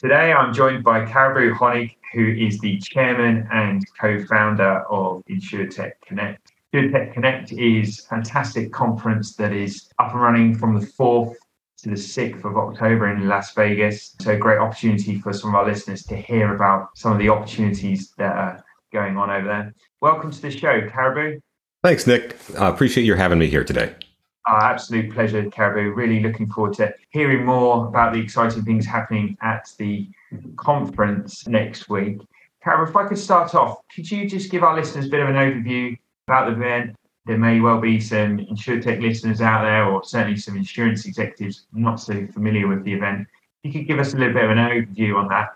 Today, I'm joined by Caribou Honig, who is the chairman and co-founder of InsureTech Connect. InsureTech Connect is a fantastic conference that is up and running from the 4th to the 6th of October in Las Vegas. So, great opportunity for some of our listeners to hear about some of the opportunities that are going on over there. Welcome to the show, Caribou. Thanks, Nick. I appreciate you having me here today. Our absolute pleasure, Caribou. Really looking forward to hearing more about the exciting things happening at the conference next week. Caribou, if I could start off, could you just give our listeners a bit of an overview about the event? There may well be some InsurTech listeners out there, or certainly some insurance executives not so familiar with the event. You could give us a little bit of an overview on that.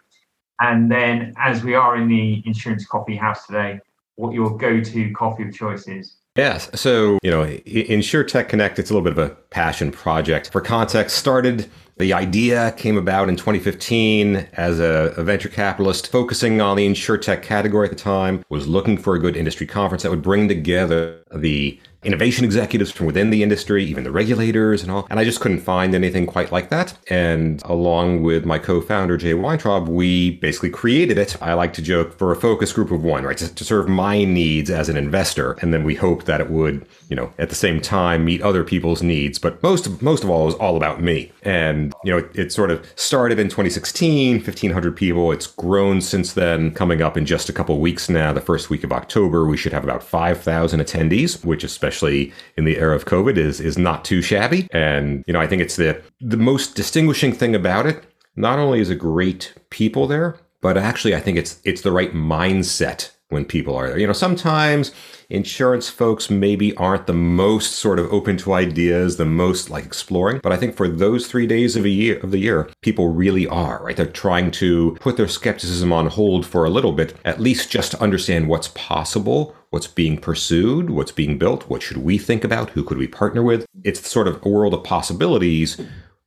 And then, as we are in the insurance coffee house today, what your go to coffee of choice is. Yes. So, you know, Insure Tech Connect, it's a little bit of a passion project. For context, started the idea came about in 2015 as a, a, venture capitalist focusing on the insure tech category at the time, was looking for a good industry conference that would bring together the innovation executives from within the industry, even the regulators and all. And I just couldn't find anything quite like that. And along with my co-founder, Jay Weintraub, we basically created it. I like to joke for a focus group of one, right? To, to serve my needs as an investor. And then we hoped that it would, you know, at the same time meet other people's needs. But most of, most of all, it was all about me. And, you know, it, it sort of started in 2016, 1500 people. It's grown since then, coming up in just a couple weeks now. The first week of October, we should have about 5,000 attendees, which especially especially in the era of COVID, is is not too shabby. And you know, I think it's the the most distinguishing thing about it. Not only is it great people there, but actually, I think it's it's the right mindset when people are there. You know, sometimes insurance folks maybe aren't the most sort of open to ideas, the most like exploring, but I think for those 3 days of a year of the year, people really are, right? They're trying to put their skepticism on hold for a little bit, at least just to understand what's possible, what's being pursued, what's being built, what should we think about, who could we partner with? It's sort of a world of possibilities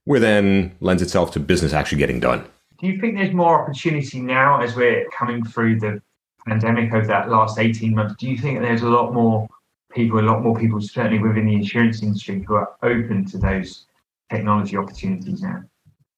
where then lends itself to business actually getting done. Do you think there's more opportunity now as we're coming through the pandemic over that last 18 months, do you think there's a lot more people, a lot more people, certainly within the insurance industry, who are open to those technology opportunities now?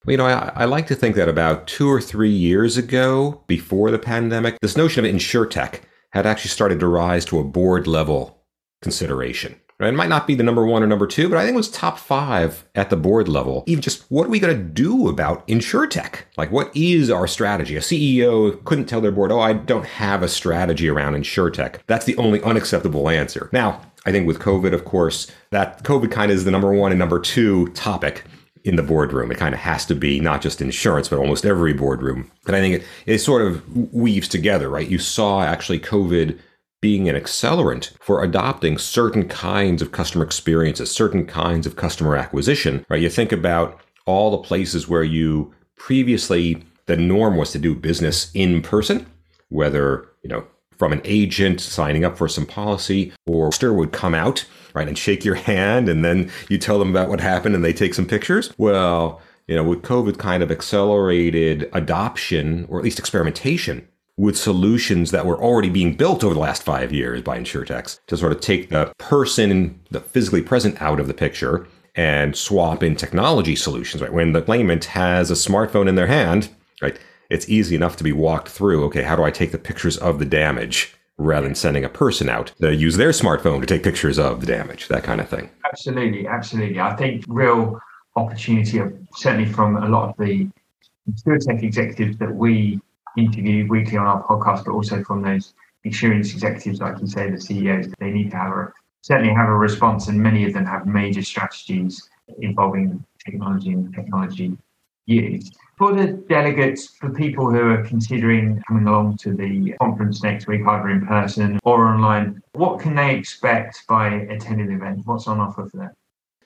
You know, I, I, like to think that about two or three years ago, before the pandemic, this notion of insurtech had actually started to rise to a board level consideration. Right? It might not be the number one or number two, but I think it was top five at the board level. Even just what are we going to do about insurtech? Like, what is our strategy? A CEO couldn't tell their board, oh, I don't have a strategy around insurtech. That's the only unacceptable answer. Now, I think with COVID, of course, that COVID kind of is the number one and number two topic in the boardroom. It kind of has to be not just insurance, but almost every boardroom. And I think it, it sort of weaves together, right? You saw actually COVID being an accelerant for adopting certain kinds of customer experiences, certain kinds of customer acquisition, right? You think about all the places where you previously the norm was to do business in person, whether, you know, from an agent signing up for some policy or Stir would come out, right, and shake your hand and then you tell them about what happened and they take some pictures. Well, you know, with COVID kind of accelerated adoption or at least experimentation with solutions that were already being built over the last five years by insurtechs to sort of take the person, the physically present out of the picture and swap in technology solutions, right? When the claimant has a smartphone in their hand, right, it's easy enough to be walked through. Okay, how do I take the pictures of the damage? rather than sending a person out to use their smartphone to take pictures of the damage, that kind of thing. Absolutely, absolutely. I think real opportunity, certainly from a lot of the tech executives that we interview weekly on our podcast, but also from those insurance executives, like you say, the CEOs, they need to have a, certainly have a response, and many of them have major strategies involving technology and technology use. For the delegates, for people who are considering coming along to the conference next week, either in person or online, what can they expect by attending the event? What's on offer for them?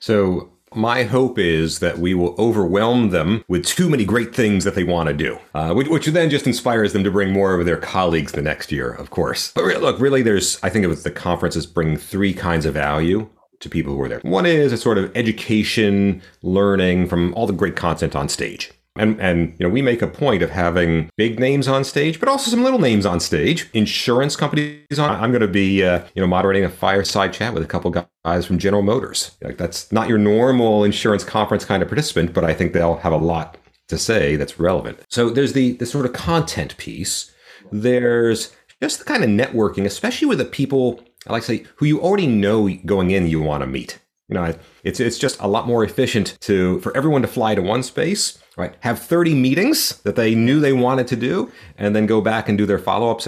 So, my hope is that we will overwhelm them with too many great things that they want to do, uh, which, which, then just inspires them to bring more of their colleagues the next year, of course. But look, really, there's, I think it was the conferences bring three kinds of value to people who are there. One is a sort of education, learning from all the great content on stage. And, and you know we make a point of having big names on stage, but also some little names on stage. Insurance companies on. I'm going to be uh, you know moderating a fireside chat with a couple guys from General Motors. Like that's not your normal insurance conference kind of participant, but I think they'll have a lot to say that's relevant. So there's the the sort of content piece. There's just the kind of networking, especially with the people I like to say who you already know going in you want to meet. You know, it's it's just a lot more efficient to for everyone to fly to one space, right? Have 30 meetings that they knew they wanted to do, and then go back and do their follow-ups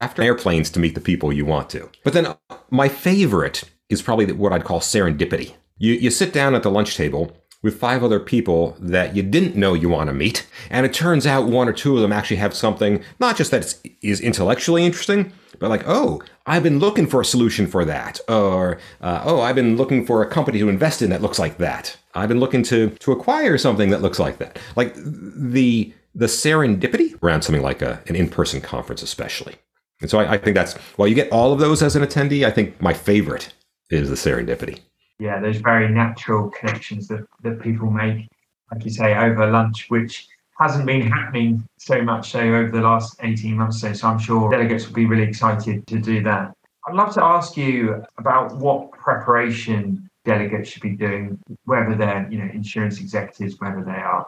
after airplanes to meet the people you want to. But then uh, my favorite is probably what I'd call serendipity. You you sit down at the lunch table with five other people that you didn't know you want to meet, and it turns out one or two of them actually have something not just that is intellectually interesting, but like, oh, I've been looking for a solution for that, or uh, oh, I've been looking for a company to invest in that looks like that. I've been looking to to acquire something that looks like that. Like the the serendipity around something like a, an in person conference, especially. And so I, I think that's while you get all of those as an attendee, I think my favorite is the serendipity. Yeah, those very natural connections that, that people make, like you say, over lunch, which hasn't been happening so much so over the last 18 months so. So I'm sure delegates will be really excited to do that. I'd love to ask you about what preparation delegates should be doing, whether they're you know insurance executives, whether they are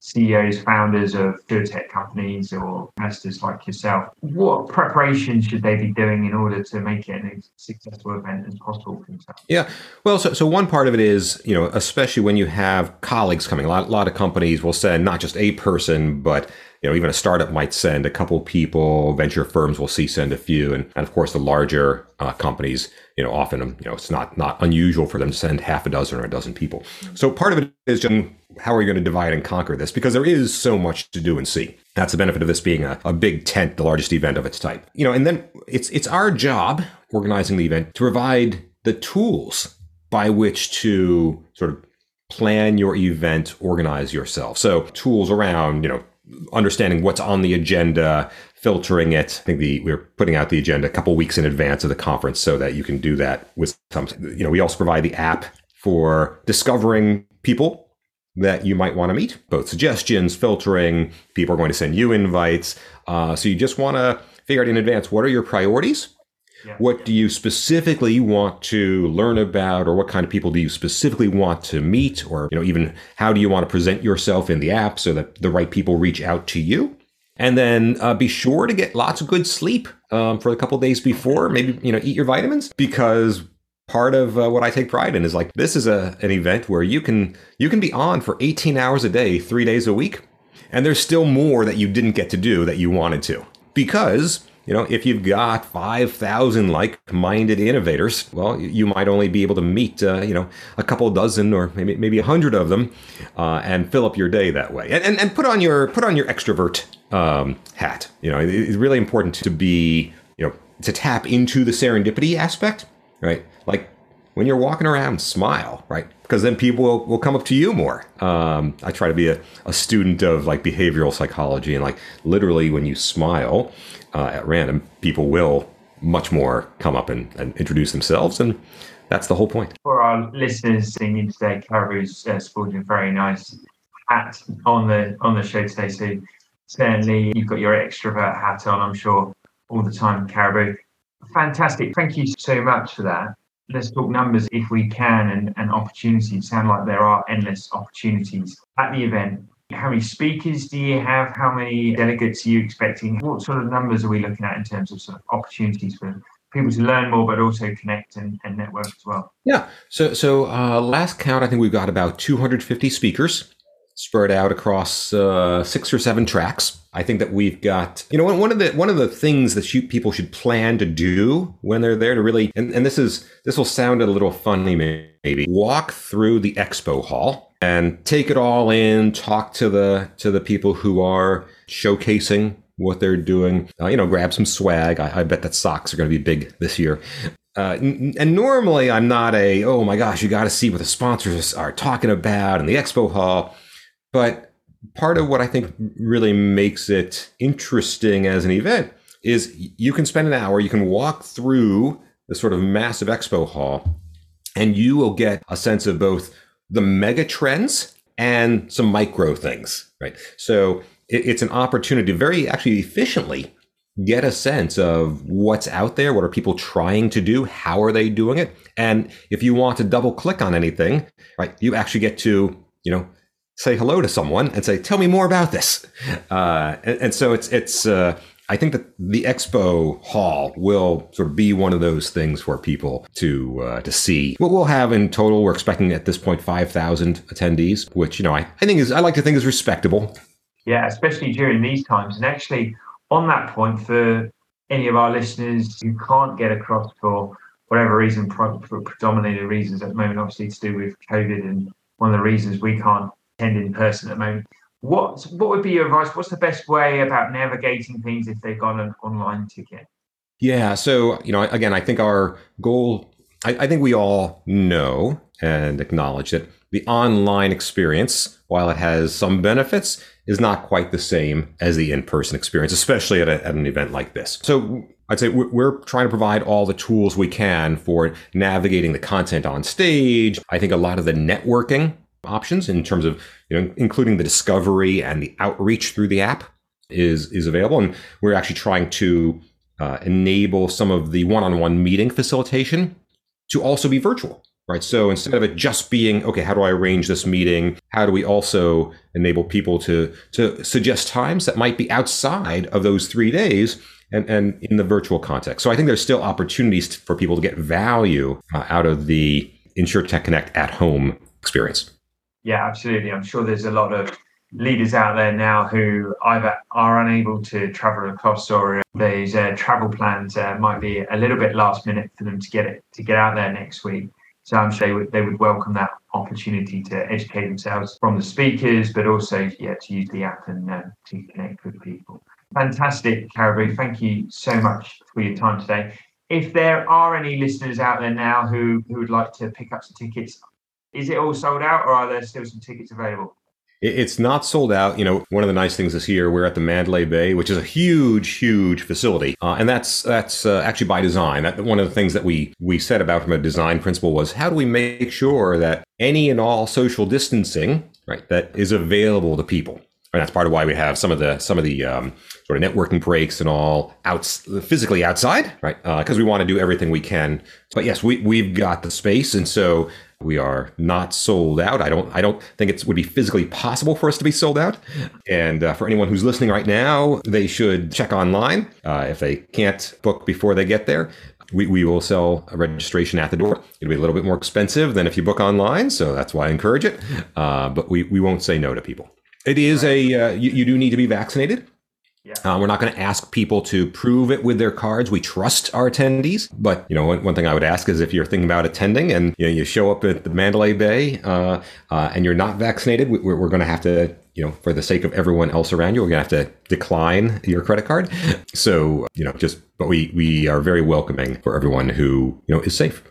CEOs, founders of tech companies or investors like yourself, what preparation should they be doing in order to make it as successful event as possible for themselves? Yeah, well, so, so one part of it is, you know, especially when you have colleagues coming, a lot, a lot of companies will send not just a person, but you know, even a startup might send a couple people. Venture firms will see send a few, and, and of course, the larger uh, companies, you know, often you know it's not not unusual for them to send half a dozen or a dozen people. So part of it is just how are you going to divide and conquer this? Because there is so much to do and see. That's the benefit of this being a, a big tent, the largest event of its type. You know, and then it's it's our job organizing the event to provide the tools by which to sort of plan your event, organize yourself. So tools around, you know, understanding what's on the agenda, filtering it. I think the we're putting out the agenda a couple weeks in advance of the conference so that you can do that with some. You know, we also provide the app for discovering people that you might want to meet, both suggestions, filtering. People are going to send you invites, uh, so you just want to figure out in advance what are your priorities. Yeah. What do you specifically want to learn about, or what kind of people do you specifically want to meet, or you know, even how do you want to present yourself in the app so that the right people reach out to you? And then uh, be sure to get lots of good sleep um, for a couple days before. Maybe you know eat your vitamins because part of uh, what I take pride in is like this is a an event where you can you can be on for 18 hours a day, three days a week, and there's still more that you didn't get to do that you wanted to because you know, if you've got 5,000 like-minded innovators, well, you might only be able to meet, uh, you know, a couple dozen or maybe maybe a hundred of them, uh, and fill up your day that way. And, and, and put on your put on your extrovert um, hat. You know, it's really important to be, you know, to tap into the serendipity aspect, right? Like when you're walking around, smile, right? Because then people will, will come up to you more. Um, I try to be a, a student of like behavioral psychology, and like literally when you smile, uh, at random, people will much more come up and, and, introduce themselves. And that's the whole point. For our listeners seeing today, Caribou's uh, sporting a very nice hat on the on the show today. So certainly you've got your extrovert hat on, I'm sure, all the time, Caribou. Fantastic. Thank you so much for that. Let's talk numbers if we can and, and opportunities. Sound like there are endless opportunities at the event How many speakers do you have? How many delegates are you expecting? What sort of numbers are we looking at in terms of, sort of opportunities for people to learn more, but also connect and, and network as well? Yeah. So, so uh, last count, I think we've got about 250 speakers spread out across uh, six or seven tracks. I think that we've got, you know, one of the one of the things that people should plan to do when they're there to really, and, and this is this will sound a little funny maybe, walk through the expo hall and take it all in, talk to the to the people who are showcasing what they're doing. Uh, you know, grab some swag. I, I bet that socks are going to be big this year. Uh, and normally I'm not a oh my gosh you got to see what the sponsors are talking about in the expo hall but part of what I think really makes it interesting as an event is you can spend an hour, you can walk through the sort of massive expo hall, and you will get a sense of both the mega trends and some micro things, right? So it's an opportunity to very actually efficiently get a sense of what's out there, what are people trying to do, how are they doing it, and if you want to double click on anything, right, you actually get to you know say hello to someone and say, "Tell me more about this." Uh, and, and, so it's it's. Uh, I think that the expo hall will sort of be one of those things for people to uh, to see. What we'll have in total, we're expecting at this point five thousand attendees, which you know I, I think is I like to think is respectable. Yeah, especially during these times. And actually, on that point, for any of our listeners who can't get across for whatever reason, predominantly the reasons at the moment, obviously to do with COVID, and one of the reasons we can't attend in person at the moment. What what would be your advice? What's the best way about navigating things if they've got an online ticket? Yeah, so you know, again, I think our goal. I, I think we all know and acknowledge that the online experience, while it has some benefits, is not quite the same as the in-person experience, especially at, a, at an event like this. So I'd say we're trying to provide all the tools we can for navigating the content on stage. I think a lot of the networking options in terms of you know including the discovery and the outreach through the app is is available. And we're actually trying to uh, enable some of the one-on-one meeting facilitation to also be virtual right? So instead of it just being okay how do i arrange this meeting? How do we also enable people to to suggest times that might be outside of those three days and, and in the virtual context? So i think there's still opportunities for people to get value uh, out of the InsureTech Connect at home experience yeah, absolutely. I'm sure there's a lot of leaders out there now who either are unable to travel across or those uh, travel plans uh, might be a little bit last minute for them to get it to get out there next week. So I'm sure they would, they would welcome that opportunity to educate themselves from the speakers, but also yeah to use the app and uh, to connect with people. Fantastic, Caribou. Thank you so much for your time today. If there are any listeners out there now who, who would like to pick up some tickets, is it all sold out, or are there still some tickets available? It's not sold out. You know, one of the nice things this year, we're at the Mandalay Bay, which is a huge, huge facility, uh, and that's that's uh, actually by design. That, one of the things that we we said about from a design principle was how do we make sure that any and all social distancing, right, that is available to people. And that's part of why we have some of the some of the um, sort of networking breaks and all out physically outside, right? Because uh, we want to do everything we can. But yes, we we've got the space, and so we are not sold out. I don't. I don't think it would be physically possible for us to be sold out. And uh, for anyone who's listening right now, they should check online uh, if they can't book before they get there. We, we will sell a registration at the door. It'll be a little bit more expensive than if you book online, so that's why I encourage it. Uh, but we, we won't say no to people. It is a uh, you, you do need to be vaccinated. Yeah. Uh, we're not going to ask people to prove it with their cards. We trust our attendees. But, you know, one, one thing I would ask is if you're thinking about attending and you, know, you show up at the Mandalay Bay uh, uh, and you're not vaccinated, we, we're, going to have to, you know, for the sake of everyone else around you, we're going to have to decline your credit card. So, you know, just, but we, we are very welcoming for everyone who, you know, is safe.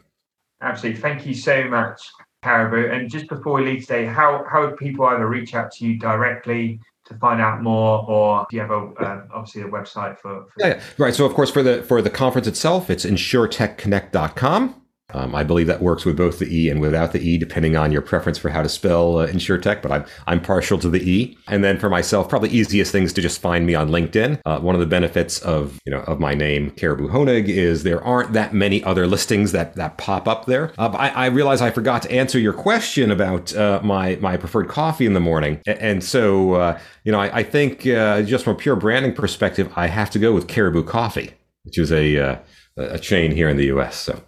Absolutely. Thank you so much, Caribou. And just before we leave today, how, how would people either reach out to you directly to find out more, or do you have a uh, obviously a website for? for yeah, yeah, right. So of course for the for the conference itself, it's insuretechconnect.com. Um, I believe that works with both the E and without the E, depending on your preference for how to spell uh, InsureTech, but I'm, I'm partial to the E. And then for myself, probably easiest things to just find me on LinkedIn. Uh, one of the benefits of, you know, of my name, Caribou Honig, is there aren't that many other listings that, that pop up there. Uh, I, I realize I forgot to answer your question about uh, my, my preferred coffee in the morning. And so, uh, you know, I, I think uh, just from a pure branding perspective, I have to go with Caribou Coffee, which is a, a chain here in the US. So.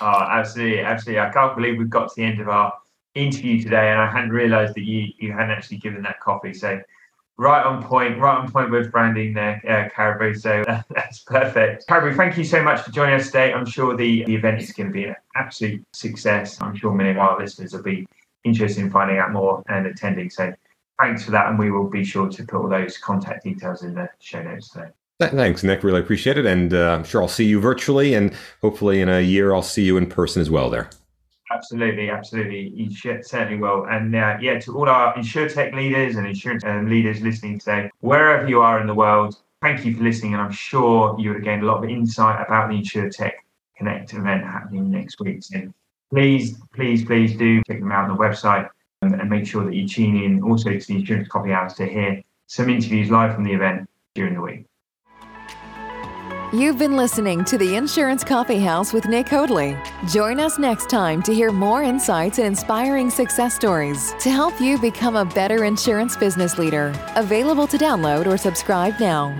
Oh, absolutely, absolutely. I can't believe we've got to the end of our interview today, and I hadn't realised that you you hadn't actually given that coffee. So, right on point, right on point with branding there, uh, Caribou. So that's perfect. Caribou, thank you so much for joining us today. I'm sure the, the event is going to be an absolute success. I'm sure many of our listeners will be interested in finding out more and attending. So, thanks for that, and we will be sure to put all those contact details in the show notes today. Thanks, Nick. Really appreciate it. And uh, I'm sure I'll see you virtually, and hopefully in a year I'll see you in person as well there. Absolutely, absolutely. You certainly will. And uh, yeah, to all our insurtech leaders and insurance um, leaders listening today, wherever you are in the world, thank you for listening. And I'm sure you would have gained a lot of insight about the InsureTech Connect event happening next week. So please, please, please do check them out on the website and, and make sure that you tune in also to the Insurance Coffee House to hear some interviews live from the event during the week. You've been listening to the Insurance Coffee House with Nick Hoadley. Join us next time to hear more insights and inspiring success stories to help you become a better insurance business leader. Available to download or subscribe now.